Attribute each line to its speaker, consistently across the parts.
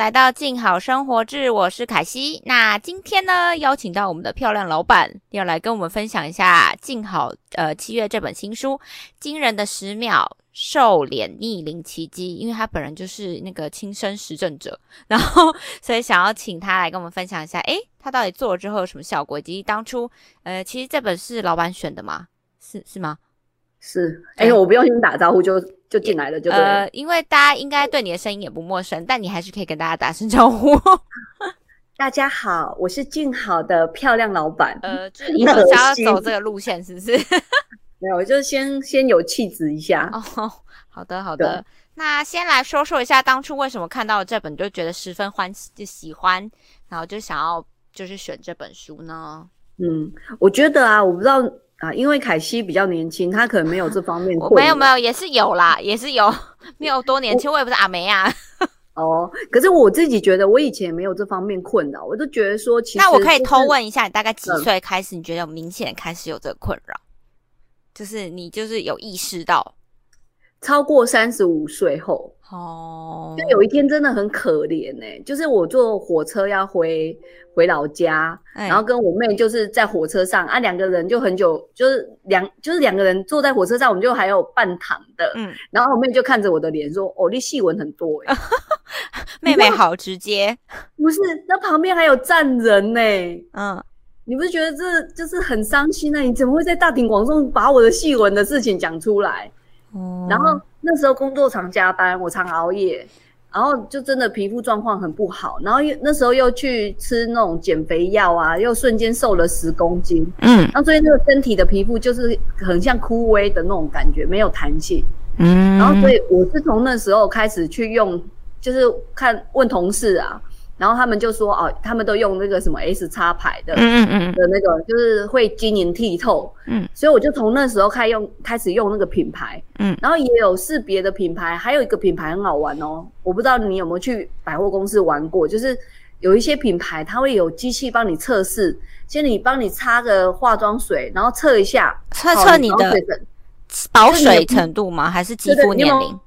Speaker 1: 来到静好生活志，我是凯西。那今天呢，邀请到我们的漂亮老板，要来跟我们分享一下静好呃七月这本新书《惊人的十秒瘦脸逆龄奇迹》，因为他本人就是那个亲身实证者，然后所以想要请他来跟我们分享一下，诶，他到底做了之后有什么效果，以及当初呃，其实这本是老板选的吗？是是吗？
Speaker 2: 是，哎，我不用先打招呼就就进来了，就呃，
Speaker 1: 因为大家应该对你的声音也不陌生，但你还是可以跟大家打声招呼。
Speaker 2: 大家好，我是静好的漂亮老板。
Speaker 1: 呃，就是 你想要走这个路线，是不是？
Speaker 2: 没有，就是先先有气质一下。
Speaker 1: 哦，好的好的。那先来说说一下当初为什么看到这本就觉得十分欢喜，就喜欢，然后就想要就是选这本书呢？
Speaker 2: 嗯，我觉得啊，我不知道。啊，因为凯西比较年轻，他可能没有这方面。
Speaker 1: 没有没有，也是有啦，也是有，没有多年轻，我也不是阿梅啊。
Speaker 2: 哦，可是我自己觉得，我以前没有这方面困扰，我都觉得说，其实
Speaker 1: 那我可以偷问一下，你大概几岁开始，你觉得有明显开始有这个困扰？就是你就是有意识到。
Speaker 2: 超过三十五岁后，哦，就有一天真的很可怜呢。就是我坐火车要回回老家，然后跟我妹就是在火车上啊，两个人就很久，就是两就是两个人坐在火车上，我们就还有半躺的，嗯，然后我妹就看着我的脸说：“哦，你细纹很多。”哎，
Speaker 1: 妹妹好直接，
Speaker 2: 不是？那旁边还有站人呢，嗯，你不是觉得这就是很伤心呢？你怎么会在大庭广众把我的细纹的事情讲出来？哦然后那时候工作常加班，我常熬夜，然后就真的皮肤状况很不好。然后又那时候又去吃那种减肥药啊，又瞬间瘦了十公斤。嗯，那所以那个身体的皮肤就是很像枯萎的那种感觉，没有弹性。嗯，然后所以我是从那时候开始去用，就是看问同事啊。然后他们就说哦，他们都用那个什么 S 叉牌的，嗯嗯嗯的那个，就是会晶莹剔透，嗯，所以我就从那时候开用开始用那个品牌，嗯，然后也有试别的品牌，还有一个品牌很好玩哦，我不知道你有没有去百货公司玩过，就是有一些品牌它会有机器帮你测试，先你帮你擦个化妆水，然后测一下，
Speaker 1: 测测你的保水程度吗？还是肌肤年龄？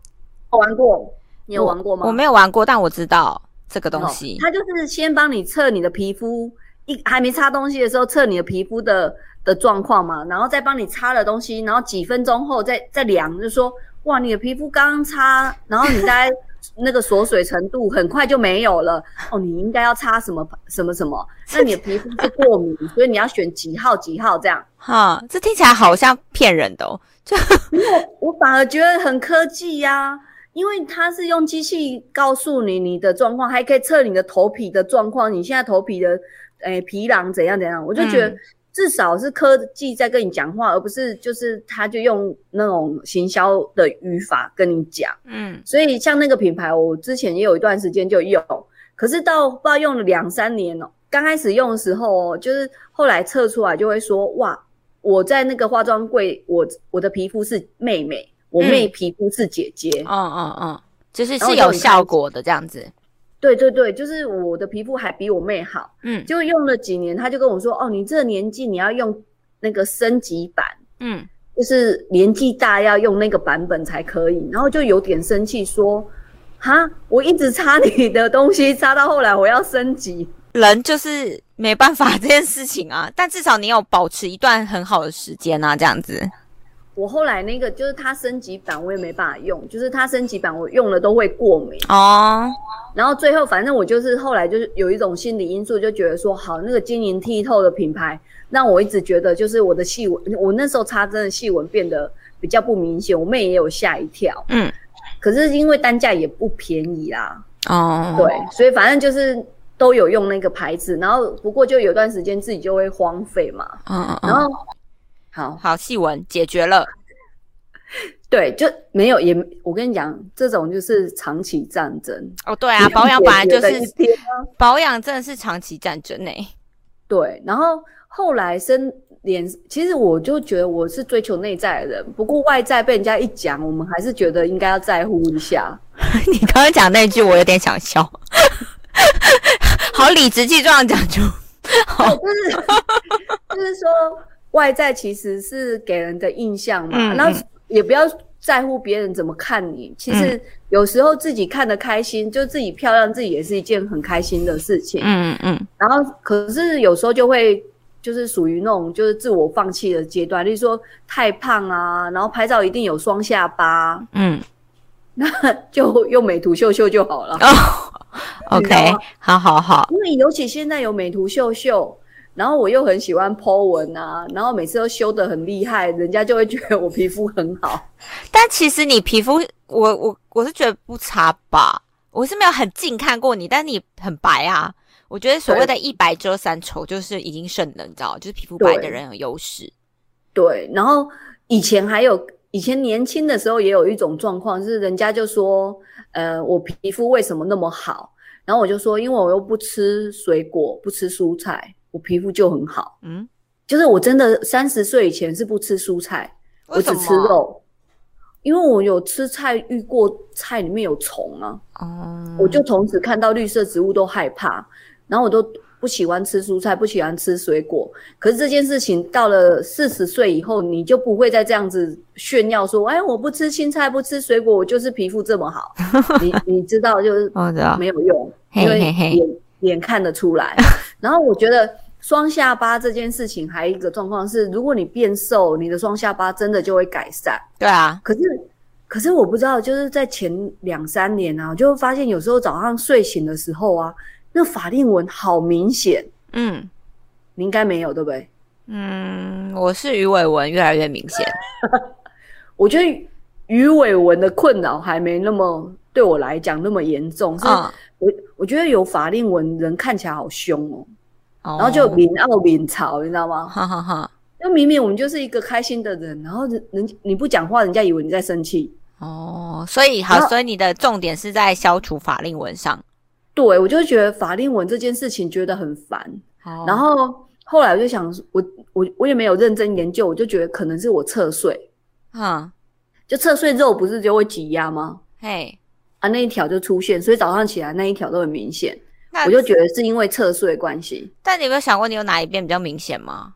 Speaker 2: 我玩过，你有玩过吗？
Speaker 1: 我没有玩过，但我知道。这个东西，
Speaker 2: 它就是先帮你测你的皮肤，一还没擦东西的时候测你的皮肤的的状况嘛，然后再帮你擦了东西，然后几分钟后再再量，就说哇，你的皮肤刚刚擦，然后你大概 那个锁水程度很快就没有了哦，你应该要擦什么什么什么，那你的皮肤是过敏，所以你要选几号几号这样。
Speaker 1: 哈，这听起来好像骗人的哦，就
Speaker 2: 我我反而觉得很科技呀。因为它是用机器告诉你你的状况，还可以测你的头皮的状况，你现在头皮的诶皮囊怎样怎样，我就觉得至少是科技在跟你讲话，而不是就是他就用那种行销的语法跟你讲。嗯，所以像那个品牌，我之前也有一段时间就用，可是到不知道用了两三年哦，刚开始用的时候，就是后来测出来就会说哇，我在那个化妆柜，我我的皮肤是妹妹。我妹皮肤是姐姐，嗯
Speaker 1: 嗯嗯，就是是有效果的这样子。
Speaker 2: 对对对，就是我的皮肤还比我妹好，嗯，就用了几年，他就跟我说，哦，你这个年纪你要用那个升级版，嗯，就是年纪大要用那个版本才可以。然后就有点生气，说，哈，我一直擦你的东西，擦到后来我要升级，
Speaker 1: 人就是没办法这件事情啊。但至少你有保持一段很好的时间啊，这样子。
Speaker 2: 我后来那个就是它升级版，我也没办法用，就是它升级版我用了都会过敏哦。然后最后反正我就是后来就是有一种心理因素，就觉得说好那个晶莹剔透的品牌，让我一直觉得就是我的细纹，我那时候擦真的细纹变得比较不明显，我妹也有吓一跳。嗯，可是因为单价也不便宜啦。哦，对，所以反正就是都有用那个牌子，然后不过就有段时间自己就会荒废嘛。嗯嗯，然后。
Speaker 1: 好好细纹解决了，
Speaker 2: 对，就没有也。我跟你讲，这种就是长期战争
Speaker 1: 哦。对啊，保养本来就是保养，真的是长期战争呢。
Speaker 2: 对，然后后来生脸，其实我就觉得我是追求内在的人，不过外在被人家一讲，我们还是觉得应该要在乎一下。
Speaker 1: 你刚刚讲那句，我有点想笑，好理直气壮讲出，
Speaker 2: 就是就是说。外在其实是给人的印象嘛，那也不要在乎别人怎么看你。其实有时候自己看的开心，就自己漂亮，自己也是一件很开心的事情。嗯嗯嗯。然后，可是有时候就会就是属于那种就是自我放弃的阶段，例如说太胖啊，然后拍照一定有双下巴，嗯，那就用美图秀秀就好了。
Speaker 1: 哦，OK，好好好。
Speaker 2: 因为尤其现在有美图秀秀。然后我又很喜欢 Po 文啊，然后每次都修的很厉害，人家就会觉得我皮肤很好。
Speaker 1: 但其实你皮肤，我我我是觉得不差吧，我是没有很近看过你，但你很白啊。我觉得所谓的一白遮三丑，就是已经胜了，你知道就是皮肤白的人有优势。
Speaker 2: 对，然后以前还有以前年轻的时候也有一种状况，是人家就说，呃，我皮肤为什么那么好？然后我就说，因为我又不吃水果，不吃蔬菜。我皮肤就很好，嗯，就是我真的三十岁以前是不吃蔬菜，我只吃肉，因为我有吃菜遇过菜里面有虫啊，哦，我就从此看到绿色植物都害怕，然后我都不喜欢吃蔬菜，不喜欢吃水果。可是这件事情到了四十岁以后，你就不会再这样子炫耀说，哎，我不吃青菜，不吃水果，我就是皮肤这么好。你你知道就是没有用，因为脸脸看得出来。然后我觉得。双下巴这件事情还有一个状况是，如果你变瘦，你的双下巴真的就会改善。
Speaker 1: 对啊，
Speaker 2: 可是可是我不知道，就是在前两三年啊，就会发现有时候早上睡醒的时候啊，那法令纹好明显。嗯，你应该没有对不对？
Speaker 1: 嗯，我是鱼尾纹越来越明显。
Speaker 2: 我觉得鱼尾纹的困扰还没那么对我来讲那么严重。是，我我觉得有法令纹人看起来好凶哦。然后就明傲明吵，你知道吗？哈哈哈。那明明我们就是一个开心的人，然后人人你不讲话，人家以为你在生气。
Speaker 1: 哦，所以好，所以你的重点是在消除法令纹上。
Speaker 2: 对，我就觉得法令纹这件事情觉得很烦。然后后来我就想，我我我也没有认真研究，我就觉得可能是我侧睡。哈，就侧睡肉不是就会挤压吗？嘿，啊那一条就出现，所以早上起来那一条都很明显。我就觉得是因为侧睡关系，
Speaker 1: 但你有没有想过，你有哪一边比较明显吗？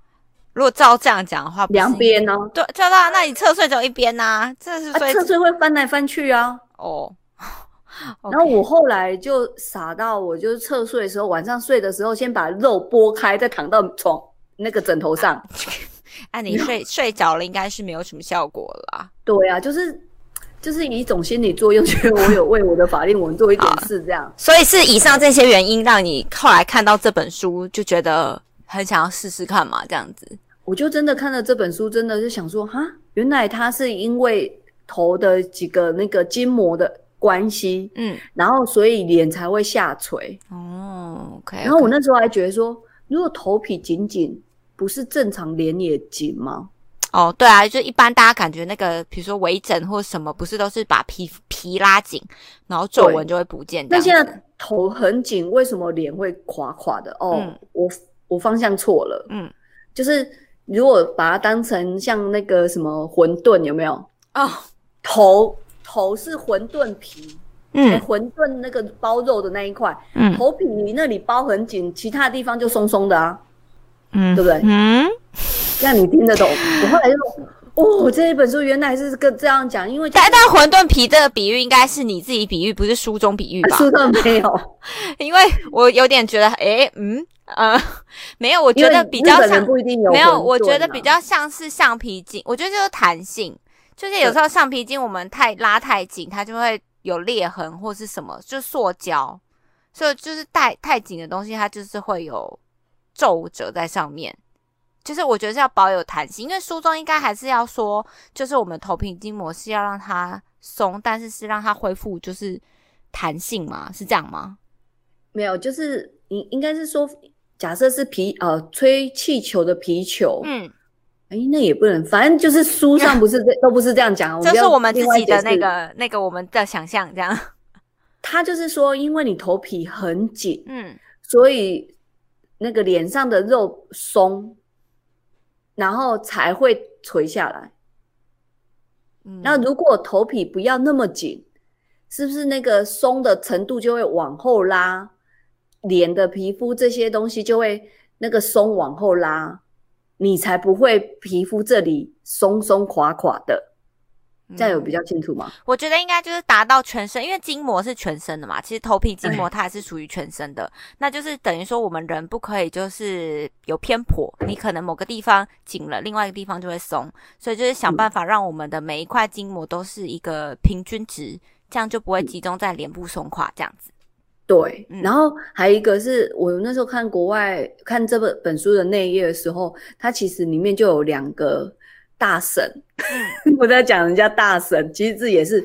Speaker 1: 如果照这样讲的话，
Speaker 2: 两边呢？
Speaker 1: 对，照到那你侧睡只有一边呐，这是
Speaker 2: 侧睡会翻来翻去啊。哦，然后我后来就傻到，我就是侧睡的时候，晚上睡的时候，先把肉拨开，再躺到床那个枕头上。
Speaker 1: 那你睡睡着了，应该是没有什么效果了。
Speaker 2: 对啊，就是。就是以一种心理作用，觉得我有为我的法令纹做一点事，这样。
Speaker 1: 所以是以上这些原因，让你后来看到这本书，就觉得很想要试试看嘛，这样子。
Speaker 2: 我就真的看了这本书，真的是想说，哈，原来他是因为头的几个那个筋膜的关系，嗯，然后所以脸才会下垂。哦，OK。然后我那时候还觉得说，如果头皮紧紧，不是正常脸也紧吗？
Speaker 1: 哦，对啊，就一般大家感觉那个，比如说微整或什么，不是都是把皮皮拉紧，然后皱纹就会不见。
Speaker 2: 那现在头很紧，为什么脸会垮垮的？哦，我我方向错了。嗯，就是如果把它当成像那个什么馄饨，有没有？哦，头头是馄饨皮，嗯，馄饨那个包肉的那一块，嗯，头皮那里包很紧，其他地方就松松的啊，嗯，对不对？嗯。让你听得懂。我后来就说，哦，这一本书原来是个这样讲，因为
Speaker 1: 但但馄饨皮这个比喻应该是你自己比喻，不是书中比喻吧？
Speaker 2: 书中没有，
Speaker 1: 因为我有点觉得，哎，嗯，呃，没有，我觉得比较像
Speaker 2: 不一定有，
Speaker 1: 没有，我觉得比较像是橡皮筋。我觉得就是弹性，就是有时候橡皮筋我们太拉太紧，它就会有裂痕或是什么，就塑胶，所以就是太太紧的东西，它就是会有皱褶在上面。就是我觉得是要保有弹性，因为书中应该还是要说，就是我们头皮筋膜是要让它松，但是是让它恢复就是弹性嘛，是这样吗？
Speaker 2: 没有，就是应应该是说，假设是皮呃吹气球的皮球，嗯，哎，那也不能，反正就是书上不是 都不是这样讲，
Speaker 1: 这是我们自己的那个那个我们的想象，这样。
Speaker 2: 他就是说，因为你头皮很紧，嗯，所以那个脸上的肉松。然后才会垂下来。那如果头皮不要那么紧，是不是那个松的程度就会往后拉？脸的皮肤这些东西就会那个松往后拉，你才不会皮肤这里松松垮垮的。这样有比较清楚吗？
Speaker 1: 我觉得应该就是达到全身，因为筋膜是全身的嘛。其实头皮筋膜它还是属于全身的，那就是等于说我们人不可以就是有偏颇，你可能某个地方紧了，另外一个地方就会松，所以就是想办法让我们的每一块筋膜都是一个平均值，这样就不会集中在脸部松垮这样子。
Speaker 2: 对，然后还有一个是我那时候看国外看这本本书的内页的时候，它其实里面就有两个。大神，我在讲人家大神，其实这也是，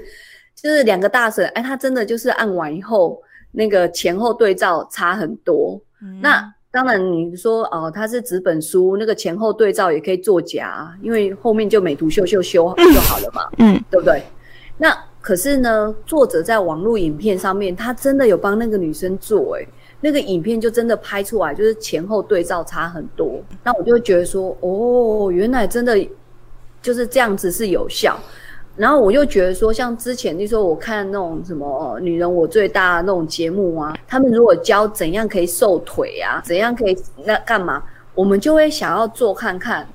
Speaker 2: 就是两个大神，哎，他真的就是按完以后，那个前后对照差很多。那当然你说哦，他是纸本书，那个前后对照也可以作假，因为后面就美图秀秀修就好了嘛，嗯，对不对？那可是呢，作者在网络影片上面，他真的有帮那个女生做，哎，那个影片就真的拍出来，就是前后对照差很多。那我就觉得说，哦，原来真的。就是这样子是有效，然后我又觉得说，像之前就说我看那种什么女人我最大那种节目啊，他们如果教怎样可以瘦腿啊，怎样可以那干嘛，我们就会想要做看看。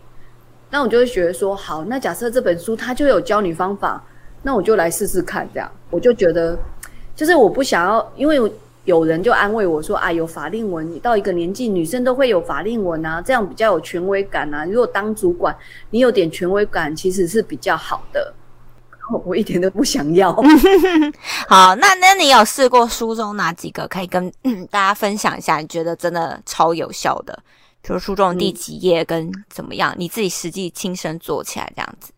Speaker 2: 那我就会觉得说，好，那假设这本书它就有教你方法，那我就来试试看。这样我就觉得，就是我不想要，因为。有人就安慰我说：“啊，有法令纹，你到一个年纪，女生都会有法令纹啊，这样比较有权威感啊。如果当主管，你有点权威感，其实是比较好的。”我一点都不想要。
Speaker 1: 好，那那你有试过书中哪几个可以跟大家分享一下？你觉得真的超有效的，比如书中第几页跟怎么样？你自己实际亲身做起来这样子。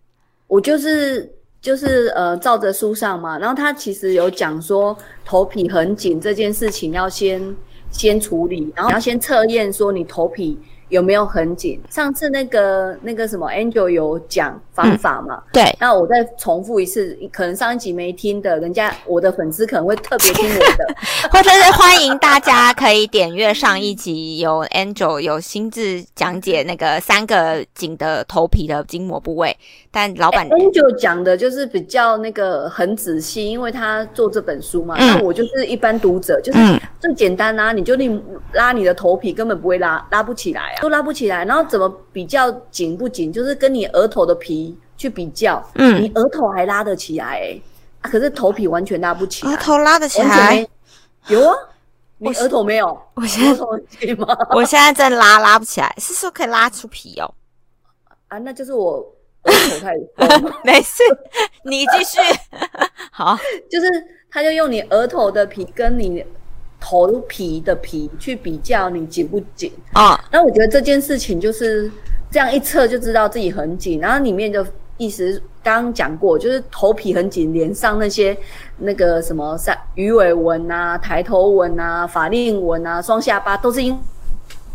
Speaker 2: 我就是。就是呃，照着书上嘛，然后他其实有讲说头皮很紧这件事情要先先处理，然后要先测验说你头皮。有没有很紧？上次那个那个什么 Angel 有讲方法嘛？
Speaker 1: 对。
Speaker 2: 那我再重复一次，可能上一集没听的，人家我的粉丝可能会特别听我的，
Speaker 1: 或者是欢迎大家可以点阅上一集，有 Angel 有心智讲解那个三个紧的头皮的筋膜部位。但老板
Speaker 2: Angel 讲的就是比较那个很仔细，因为他做这本书嘛。那我就是一般读者，就是最简单啊，你就你拉你的头皮根本不会拉，拉不起来啊。都拉不起来，然后怎么比较紧不紧？就是跟你额头的皮去比较，嗯，你额头还拉得起来，可是头皮完全拉不起来。
Speaker 1: 额头拉得起来？
Speaker 2: 有啊，你额头没有？
Speaker 1: 我现在 我现在在拉，拉不起来，是说可以拉出皮哦？
Speaker 2: 啊，那就是我额头太松。
Speaker 1: 没事，你继续。好，
Speaker 2: 就是他就用你额头的皮跟你。头皮的皮去比较你紧不紧啊？那我觉得这件事情就是这样一测就知道自己很紧。然后里面的意思刚刚讲过，就是头皮很紧，脸上那些那个什么三鱼尾纹啊、抬头纹啊、法令纹啊、双下巴都是因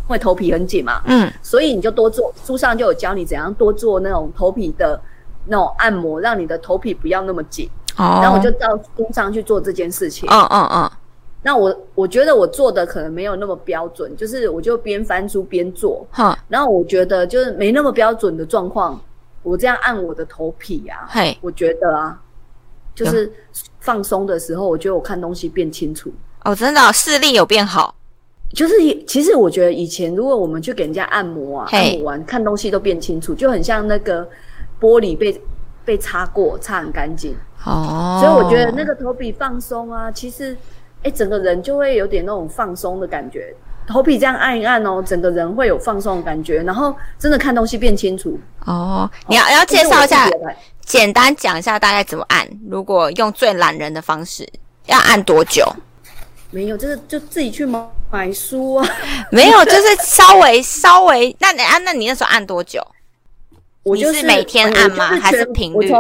Speaker 2: 为头皮很紧嘛。嗯，所以你就多做，书上就有教你怎样多做那种头皮的那种按摩，让你的头皮不要那么紧。哦，然后我就到工上去做这件事情。嗯嗯嗯。那我我觉得我做的可能没有那么标准，就是我就边翻书边做，哈。然后我觉得就是没那么标准的状况，我这样按我的头皮啊，嘿，我觉得啊，就是放松的时候，我觉得我看东西变清楚。
Speaker 1: 哦，真的视力有变好。
Speaker 2: 就是其实我觉得以前如果我们去给人家按摩啊，按摩完看东西都变清楚，就很像那个玻璃被被擦过，擦很干净。哦。所以我觉得那个头皮放松啊，其实。哎，整个人就会有点那种放松的感觉，头皮这样按一按哦，整个人会有放松的感觉，然后真的看东西变清楚
Speaker 1: 哦。你要要介绍一下，简单讲一下大概怎么按。如果用最懒人的方式，要按多久？
Speaker 2: 没有，就是就自己去买买书啊。
Speaker 1: 没有，就是稍微稍微。那你按，那你那时候按多久？
Speaker 2: 我就
Speaker 1: 是每天按吗？还是频率？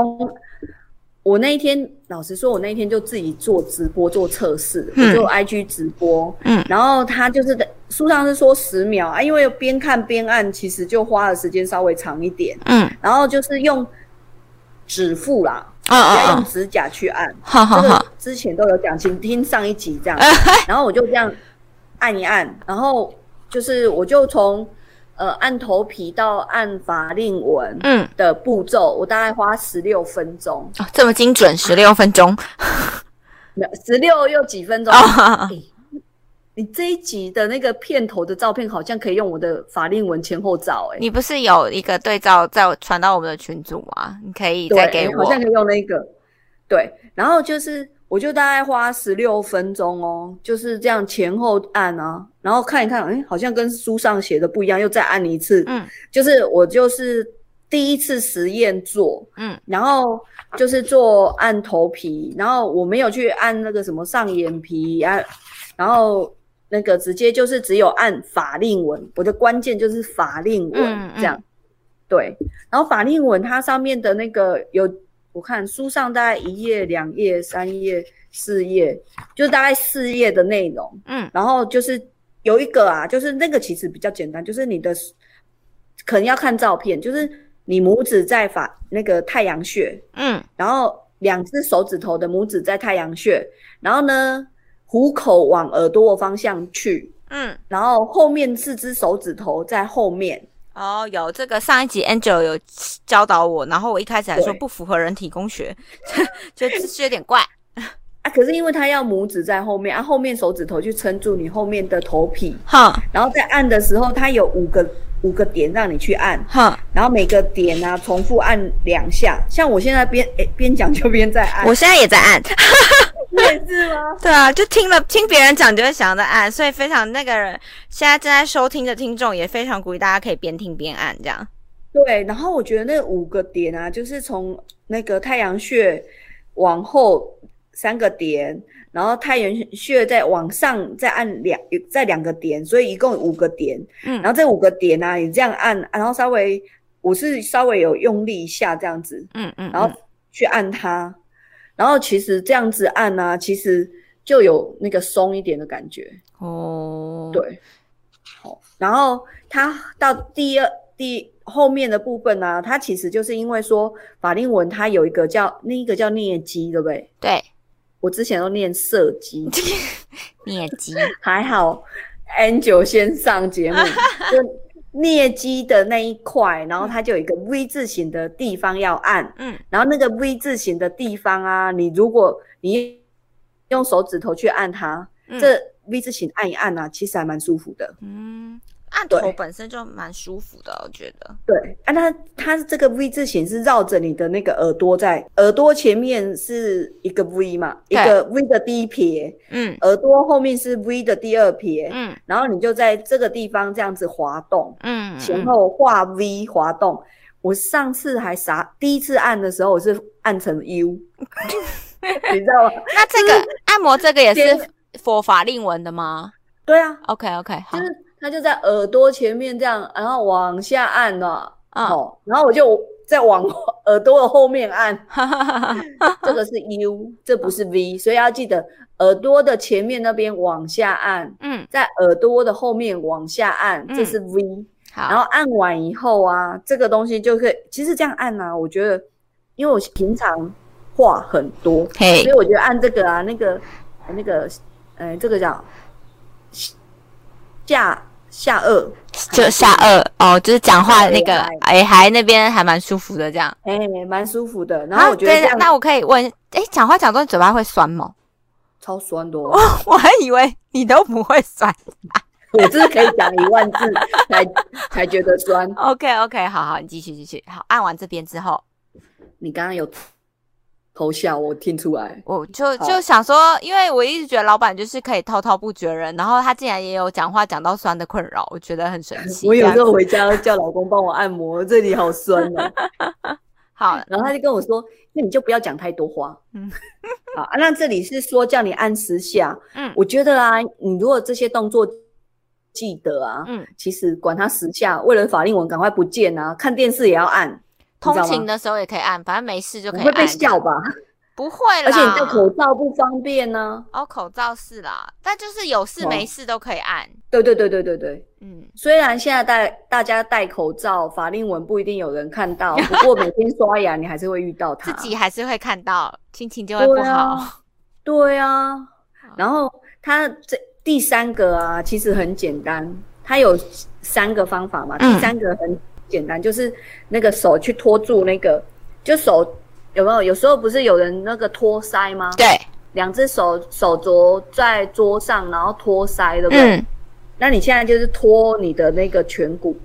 Speaker 2: 我那一天，老实说，我那一天就自己做直播做测试，我就 IG 直播，嗯，然后他就是书上是说十秒啊，因为边看边按，其实就花的时间稍微长一点，嗯，然后就是用指腹啦，不要用指甲去按，好好好之前都有讲，请听上一集这样，然后我就这样按一按，然后就是我就从。呃，按头皮到按法令纹，嗯，的步骤我大概花十六分钟
Speaker 1: 哦，这么精准，十六分钟，
Speaker 2: 十六又几分钟？你这一集的那个片头的照片好像可以用我的法令纹前后照，哎，
Speaker 1: 你不是有一个对照在传到我们的群组吗？你可以再给我，
Speaker 2: 好像可以用那个。对，然后就是我就大概花十六分钟哦，就是这样前后按啊，然后看一看，哎，好像跟书上写的不一样，又再按一次。嗯，就是我就是第一次实验做，嗯，然后就是做按头皮，然后我没有去按那个什么上眼皮啊，然后。那个直接就是只有按法令纹，我的关键就是法令纹这样，对。然后法令纹它上面的那个有，我看书上大概一页、两页、三页、四页，就大概四页的内容。嗯。然后就是有一个啊，就是那个其实比较简单，就是你的可能要看照片，就是你拇指在法那个太阳穴，嗯，然后两只手指头的拇指在太阳穴，然后呢。虎口往耳朵的方向去，嗯，然后后面四只手指头在后面。
Speaker 1: 哦，有这个上一集 Angel 有教导我，然后我一开始还说不符合人体工学，觉得姿势有点怪
Speaker 2: 啊。可是因为他要拇指在后面，啊，后面手指头去撑住你后面的头皮，哈，然后在按的时候，它有五个五个点让你去按，哈，然后每个点呢重复按两下。像我现在边诶边讲就边在按，
Speaker 1: 我现在也在按。
Speaker 2: 也是吗？
Speaker 1: 对啊，就听了听别人讲，就会想着按，所以非常那个人现在正在收听的听众也非常鼓励大家可以边听边按这样。
Speaker 2: 对，然后我觉得那五个点啊，就是从那个太阳穴往后三个点，然后太阳穴再往上再按两再两个点，所以一共五个点。嗯，然后这五个点呢，你这样按，然后稍微我是稍微有用力一下这样子，嗯嗯，然后去按它。然后其实这样子按呢，其实就有那个松一点的感觉哦。对，好，然后它到第二第后面的部分呢，它其实就是因为说法令纹它有一个叫那一个叫颞肌，对不对？
Speaker 1: 对，
Speaker 2: 我之前都念射肌，
Speaker 1: 颞肌
Speaker 2: 还好，Angel 先上节目。颞肌的那一块，然后它就有一个 V 字形的地方要按，嗯，然后那个 V 字形的地方啊，你如果你用手指头去按它，这 V 字形按一按啊，其实还蛮舒服的，嗯。
Speaker 1: 按头本身就蛮舒服的，我觉得。
Speaker 2: 对，啊，它它这个 V 字形是绕着你的那个耳朵，在耳朵前面是一个 V 嘛，一个 V 的第一撇，嗯，耳朵后面是 V 的第二撇，嗯，然后你就在这个地方这样子滑动，嗯，前后画 V 滑动。我上次还啥，第一次按的时候我是按成 U，你知道吗？
Speaker 1: 那这个按摩这个也是佛法令纹的吗？
Speaker 2: 对啊
Speaker 1: ，OK OK，好。
Speaker 2: 他就在耳朵前面这样，然后往下按了，哦，然后我就再往 耳朵的后面按，这个是 U，这不是 V，所以要记得耳朵的前面那边往下按，嗯，在耳朵的后面往下按，这是 V，好，然后按完以后啊，这个东西就可以，其实这样按呢，我觉得，因为我平常话很多，所以我觉得按这个啊，那个那个，呃，这个叫下。下颚
Speaker 1: 就下颚哦，就是讲话那个哎，还那边还蛮舒服的，这样
Speaker 2: 哎，蛮舒服的。然后我觉得，
Speaker 1: 那我可以问，哎，讲话讲多嘴巴会酸吗？
Speaker 2: 超酸的，哦
Speaker 1: 我还以为你都不会酸，
Speaker 2: 我就是可以讲一万字才才觉得酸。
Speaker 1: OK OK，好好，你继续继续。好，按完这边之后，
Speaker 2: 你刚刚有。偷笑，我听出来。
Speaker 1: 我就就想说，因为我一直觉得老板就是可以滔滔不绝人，然后他竟然也有讲话讲到酸的困扰，我觉得很神 奇。
Speaker 2: 我有时候回家叫老公帮我按摩，这里好酸啊。
Speaker 1: 好，
Speaker 2: 然后他就跟我说：“那你就不要讲太多话。”嗯，好，那这里是说叫你按十下。嗯，我觉得啊，你如果这些动作记得啊，嗯，其实管他十下，为了法令纹赶快不见啊，看电视也要按。
Speaker 1: 通勤的时候也可以按，反正没事就可以按。
Speaker 2: 会被笑吧？
Speaker 1: 不会啦，
Speaker 2: 而且你戴口罩不方便呢。
Speaker 1: 哦，口罩是啦，但就是有事没事都可以按。
Speaker 2: 对对对对对对，嗯。虽然现在戴大家戴口罩，法令纹不一定有人看到，不过每天刷牙你还是会遇到它。
Speaker 1: 自己还是会看到，心情就会不好。
Speaker 2: 对啊，然后它这第三个啊，其实很简单，它有三个方法嘛。第三个很。简单就是那个手去托住那个，就手有没有？有时候不是有人那个托腮吗？
Speaker 1: 对，
Speaker 2: 两只手手镯在桌上，然后托腮，对不对？嗯。那你现在就是托你的那个颧骨，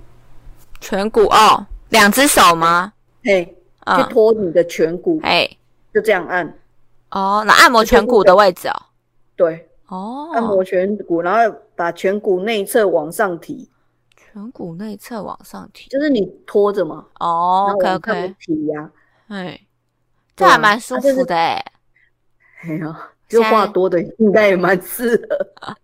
Speaker 1: 颧骨哦，两只手吗？
Speaker 2: 嘿，去托你的颧骨，哎，就这样按。
Speaker 1: 哦，那按摩颧骨的位置哦。
Speaker 2: 对。哦。按摩颧骨，然后把颧骨内侧往上提。
Speaker 1: 颧骨内侧往上提，
Speaker 2: 就是你拖着嘛。
Speaker 1: 哦，OK OK。
Speaker 2: 提呀。
Speaker 1: 哎，这还蛮舒服的哎。
Speaker 2: 哎呀，就话多的应该也蛮适合。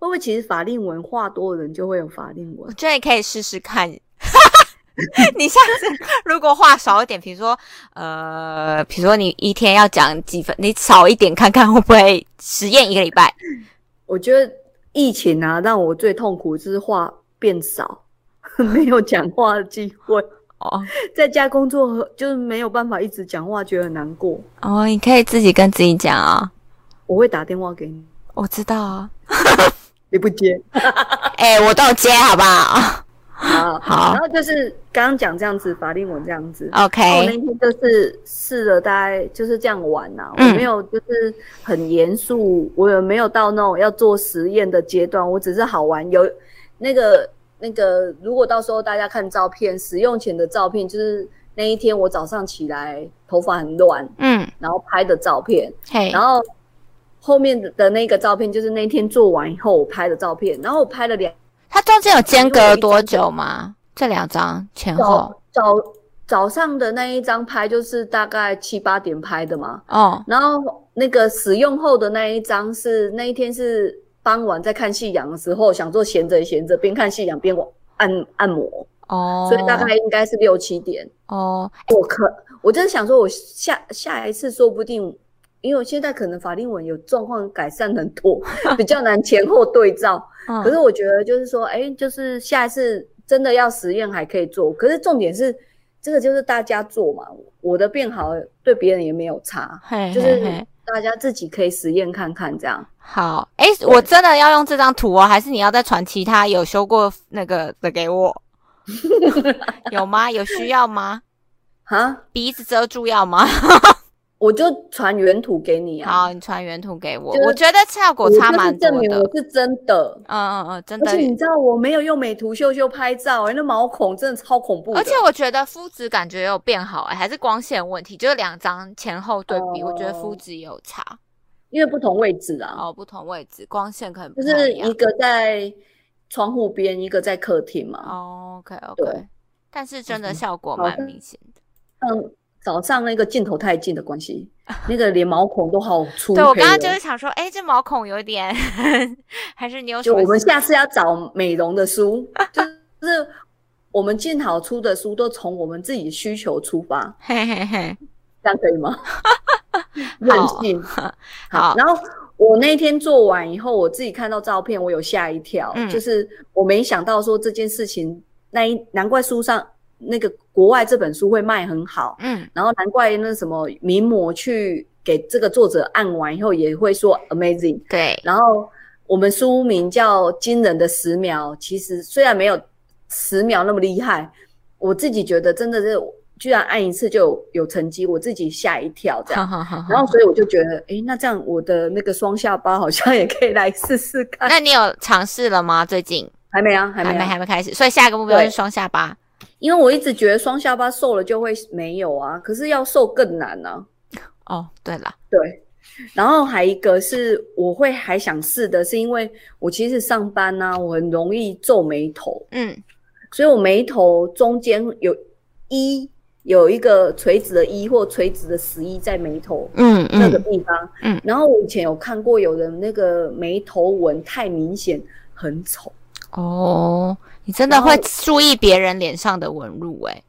Speaker 2: 会不会其实法令纹画多的人就会有法令纹？
Speaker 1: 我觉得你可以试试看。你下次如果话少一点，比如说呃，比如说你一天要讲几分，你少一点看看会不会实验一个礼拜？
Speaker 2: 我觉得疫情啊，让我最痛苦就是话变少，没有讲话的机会哦。在家工作就是没有办法一直讲话，觉得很难过
Speaker 1: 哦。你可以自己跟自己讲啊，
Speaker 2: 我会打电话给你，
Speaker 1: 我知道啊。
Speaker 2: 你不接，
Speaker 1: 哎，我都接，好不好？
Speaker 2: 好，好。然后就是刚刚讲这样子，法令纹这样子。
Speaker 1: OK。
Speaker 2: 我那天就是试了，大概就是这样玩呐。我没有就是很严肃，我也没有到那种要做实验的阶段。我只是好玩。有那个那个，如果到时候大家看照片，使用前的照片，就是那一天我早上起来头发很乱，嗯，然后拍的照片。嘿，然后。后面的那个照片就是那天做完以后我拍的照片，然后我拍了两，
Speaker 1: 它中间有间隔多久吗？这两张前后
Speaker 2: 早早上的那一张拍就是大概七八点拍的嘛，哦，然后那个使用后的那一张是那一天是傍晚在看夕阳的时候，想做闲着闲着边看夕阳边按按摩哦，所以大概应该是六七点哦，我可我真的想说，我下下一次说不定。因为我现在可能法令纹有状况改善很多，比较难前后对照。可是我觉得就是说，哎，就是下一次真的要实验还可以做。可是重点是，这个就是大家做嘛，我的变好对别人也没有差，就是大家自己可以实验看看这样。
Speaker 1: 好，哎，我真的要用这张图哦，还是你要再传其他有修过那个的给我？有吗？有需要吗？啊，鼻子遮住要吗？
Speaker 2: 我就传原图给你
Speaker 1: 啊！好，你传原图给我。我觉得效果差蛮多的。证明
Speaker 2: 我是真的。
Speaker 1: 嗯嗯嗯，真的。
Speaker 2: 而且你知道我没有用美图秀秀拍照，哎，那毛孔真的超恐怖。
Speaker 1: 而且我觉得肤质感觉有变好，哎，还是光线问题，就是两张前后对比，我觉得肤质也有差。
Speaker 2: 因为不同位置啊。
Speaker 1: 哦，不同位置，光线可能
Speaker 2: 就是一个在窗户边，一个在客厅嘛。
Speaker 1: 哦，OK OK。但是真的效果蛮明显的。
Speaker 2: 嗯。早上那个镜头太近的关系，那个连毛孔都好粗。
Speaker 1: 对我刚刚就是想说，哎，这毛孔有点，还是你有？
Speaker 2: 就我们下次要找美容的书，就是我们建好出的书都从我们自己需求出发，嘿嘿嘿，这样可以吗？任性。好，然后我那天做完以后，我自己看到照片，我有吓一跳，就是我没想到说这件事情，那一难怪书上。那个国外这本书会卖很好，嗯，然后难怪那什么名模去给这个作者按完以后也会说 amazing，
Speaker 1: 对。
Speaker 2: 然后我们书名叫《惊人的十秒》，其实虽然没有十秒那么厉害，我自己觉得真的是居然按一次就有有成绩，我自己吓一跳这样。好好好然后所以我就觉得，哎，那这样我的那个双下巴好像也可以来试试看。
Speaker 1: 那你有尝试了吗？最近
Speaker 2: 还没啊，
Speaker 1: 还没，还没开始。所以下一个目标是双下巴。
Speaker 2: 因为我一直觉得双下巴瘦了就会没有啊，可是要瘦更难呢。
Speaker 1: 哦，对了，
Speaker 2: 对，然后还一个是我会还想试的，是因为我其实上班呢，我很容易皱眉头，嗯，所以我眉头中间有一有一个垂直的一或垂直的十一在眉头，嗯那个地方，嗯，然后我以前有看过有人那个眉头纹太明显，很丑，
Speaker 1: 哦。你真的会注意别人脸上的纹路哎，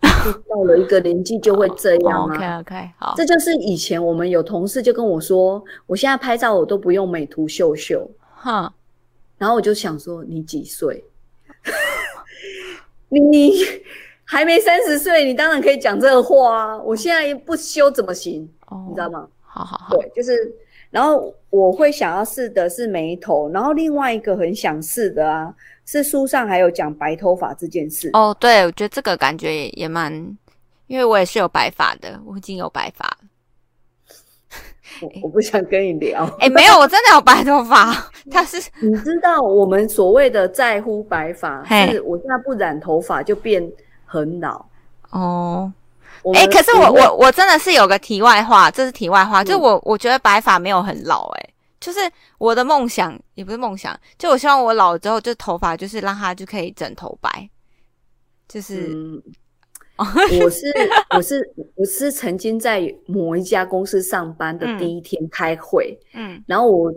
Speaker 2: 到了一个年纪就会这样
Speaker 1: 啊。OK OK，好，
Speaker 2: 这就是以前我们有同事就跟我说，我现在拍照我都不用美图秀秀，哈。然后我就想说，你几岁？你还没三十岁，你当然可以讲这个话啊。我现在不修怎么行？你知道吗？
Speaker 1: 好好好，
Speaker 2: 对，就是，然后我会想要试的是眉头，然后另外一个很想试的啊。是书上还有讲白头发这件事
Speaker 1: 哦，对，我觉得这个感觉也也蛮，因为我也是有白发的，我已经有白发
Speaker 2: 我我不想跟你聊。
Speaker 1: 哎，没有，我真的有白头发。他是
Speaker 2: 你知道我们所谓的在乎白发，是我现在不染头发就变很老
Speaker 1: 哦。哎，可是我我我真的是有个题外话，这是题外话，就我我觉得白发没有很老，哎，就是我的梦想也不是梦想，就我希望我老了之后，就头发就是让它就可以整头白，就是。
Speaker 2: 我是我是我是曾经在某一家公司上班的第一天开会，嗯，然后我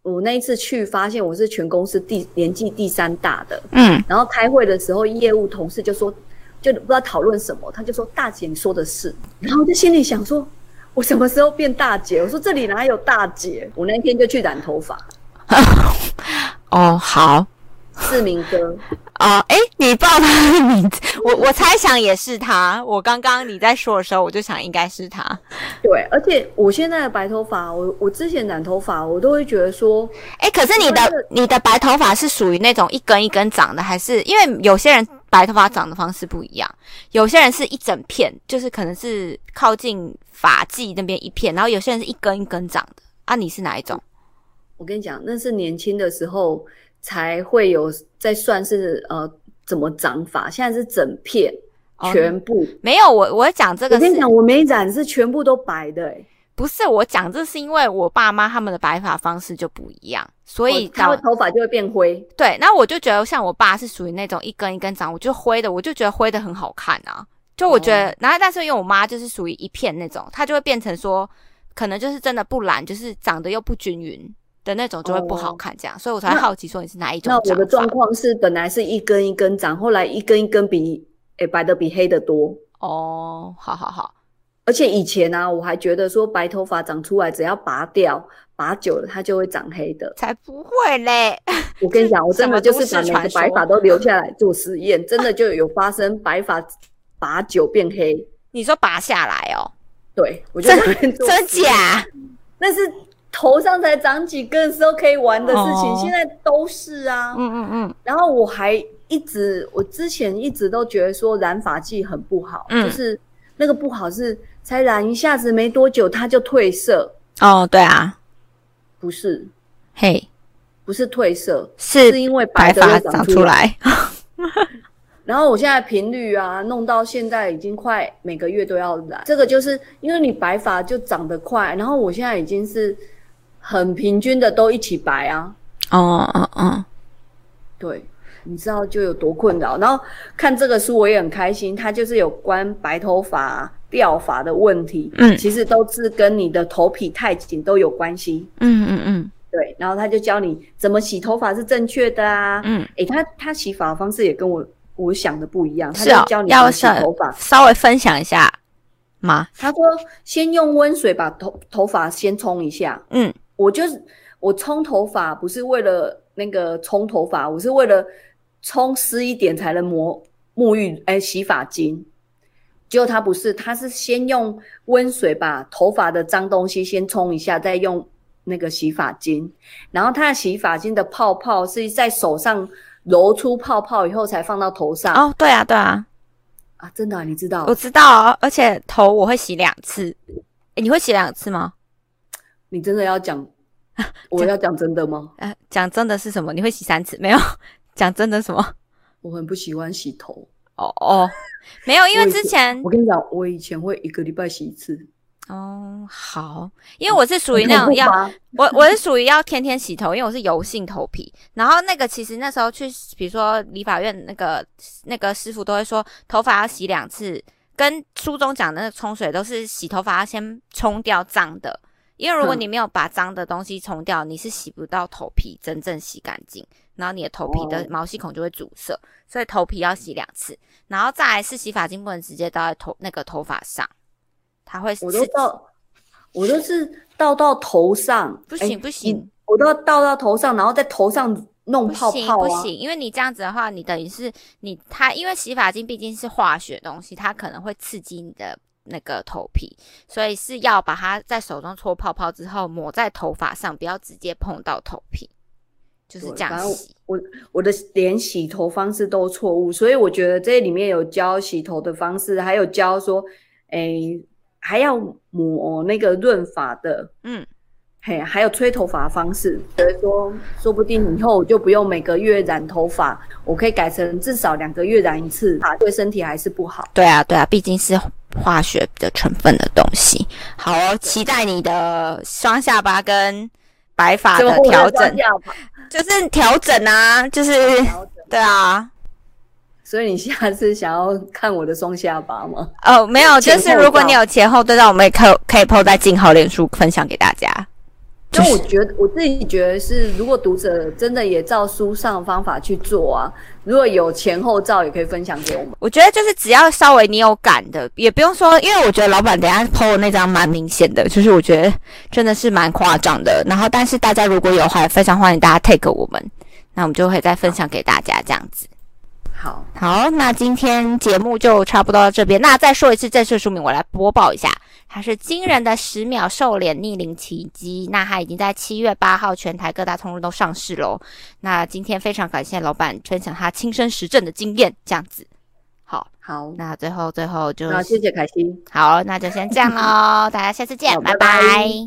Speaker 2: 我那一次去发现我是全公司第年纪第三大的，嗯，然后开会的时候业务同事就说就不知道讨论什么，他就说大姐你说的是，然后我就心里想说我什么时候变大姐？我说这里哪有大姐？我那天就去染头发。
Speaker 1: 哦，好。
Speaker 2: 志明哥
Speaker 1: 哦，哎，你报他的名字，我我猜想也是他。我刚刚你在说的时候，我就想应该是他。
Speaker 2: 对，而且我现在的白头发，我我之前染头发，我都会觉得说，
Speaker 1: 哎，可是你的你的白头发是属于那种一根一根长的，还是因为有些人白头发长的方式不一样，有些人是一整片，就是可能是靠近发际那边一片，然后有些人是一根一根长的啊。你是哪一种？
Speaker 2: 我跟你讲，那是年轻的时候。才会有在算是呃怎么长法，现在是整片全部
Speaker 1: 没有我我讲这个，
Speaker 2: 我跟你讲我没染是全部都白的哎，
Speaker 1: 不是我讲这是因为我爸妈他们的白发方式就不一样，所以
Speaker 2: 他头发就会变灰。
Speaker 1: 对，那我就觉得像我爸是属于那种一根一根长，我就灰的，我就觉得灰的很好看啊。就我觉得，然后但是因为我妈就是属于一片那种，她就会变成说，可能就是真的不染，就是长得又不均匀。的那种就会不好看，这样，所以我才好奇说你是哪一种。
Speaker 2: 那我的状况是本来是一根一根长，后来一根一根比诶白的比黑的多。
Speaker 1: 哦，好好好。
Speaker 2: 而且以前呢，我还觉得说白头发长出来只要拔掉，拔久了它就会长黑的。
Speaker 1: 才不会嘞！
Speaker 2: 我跟你讲，我真的就是把每个白发都留下来做实验，真的就有发生白发拔久变黑。
Speaker 1: 你说拔下来哦？
Speaker 2: 对，我就
Speaker 1: 真真假？
Speaker 2: 那是。头上才长几根时候可以玩的事情，现在都是啊。嗯嗯嗯。然后我还一直，我之前一直都觉得说染发剂很不好，就是那个不好是才染一下子没多久它就褪色。
Speaker 1: 哦，对啊，
Speaker 2: 不是，
Speaker 1: 嘿，
Speaker 2: 不是褪色，
Speaker 1: 是
Speaker 2: 是因为
Speaker 1: 白发长出来。
Speaker 2: 然后我现在频率啊，弄到现在已经快每个月都要染。这个就是因为你白发就长得快，然后我现在已经是。很平均的都一起白啊！哦哦哦，对，你知道就有多困扰。然后看这个书我也很开心，它就是有关白头发掉发的问题，嗯，其实都是跟你的头皮太紧都有关系。嗯嗯嗯，对。然后他就教你怎么洗头发是正确的啊。嗯，诶，他他洗发的方式也跟我我想的不一样，他就教你洗头发，
Speaker 1: 稍微分享一下吗？
Speaker 2: 他说先用温水把头头发先冲一下，嗯。我就是我冲头发不是为了那个冲头发，我是为了冲湿一点才能抹沐浴哎洗发精。结果他不是，他是先用温水把头发的脏东西先冲一下，再用那个洗发精。然后他的洗发精的泡泡是在手上揉出泡泡以后才放到头上。
Speaker 1: 哦，对啊，对啊，
Speaker 2: 啊，真的，你知道？
Speaker 1: 我知道啊，而且头我会洗两次。哎，你会洗两次吗？
Speaker 2: 你真的要讲？我要讲真的吗？
Speaker 1: 呃，讲真的是什么？你会洗三次？没有，讲真的什么？
Speaker 2: 我很不喜欢洗头。
Speaker 1: 哦哦，没有，因为之前
Speaker 2: 我跟你讲，我以前会一个礼拜洗一次。
Speaker 1: 哦，好，因为我是属于那种要我我是属于要天天洗头，因为我是油性头皮。然后那个其实那时候去，比如说理发院那个那个师傅都会说，头发要洗两次，跟书中讲的那个冲水都是洗头发要先冲掉脏的。因为如果你没有把脏的东西冲掉，你是洗不到头皮真正洗干净，然后你的头皮的毛细孔就会阻塞，所以头皮要洗两次，然后再来是洗发精不能直接倒在头那个头发上，它会
Speaker 2: 我都倒，我都是倒到头上，
Speaker 1: 不行不行，
Speaker 2: 我都要倒到头上，然后在头上弄泡泡
Speaker 1: 啊，不行，因为你这样子的话，你等于是你它因为洗发精毕竟是化学东西，它可能会刺激你的。那个头皮，所以是要把它在手中搓泡泡之后抹在头发上，不要直接碰到头皮，就是这样洗。
Speaker 2: 我我的连洗头方式都错误，所以我觉得这里面有教洗头的方式，还有教说，哎，还要抹那个润发的，嗯，嘿，还有吹头发方式，所以说说不定以后我就不用每个月染头发，我可以改成至少两个月染一次，啊对身体还是不好。
Speaker 1: 对啊，对啊，毕竟是化学的成分的东西。好，期待你的双下巴跟白发的调整，就是调整啊，就是对啊。
Speaker 2: 所以你下次想要看我的双下巴吗？
Speaker 1: 哦，没有，就是如果你有前后对照，我们也可可以 PO 在静好脸书分享给大家。
Speaker 2: 就我觉得我自己觉得是，如果读者真的也照书上方法去做啊，如果有前后照，也可以分享给我们。
Speaker 1: 我觉得就是只要稍微你有感的，也不用说，因为我觉得老板等下 PO 的那张蛮明显的，就是我觉得真的是蛮夸张的。然后，但是大家如果有话，非常欢迎大家 take 我们，那我们就会再分享给大家这样子。
Speaker 2: 好
Speaker 1: 好，那今天节目就差不多到这边。那再说一次正式书名，我来播报一下，它是《惊人的十秒瘦脸逆龄奇迹》。那它已经在七月八号全台各大通路都上市喽。那今天非常感谢老板分享他亲身实证的经验，这样子。好，
Speaker 2: 好，
Speaker 1: 那最后最后就
Speaker 2: 好，谢谢凯西。
Speaker 1: 好，那就先这样喽，大家下次见，拜拜。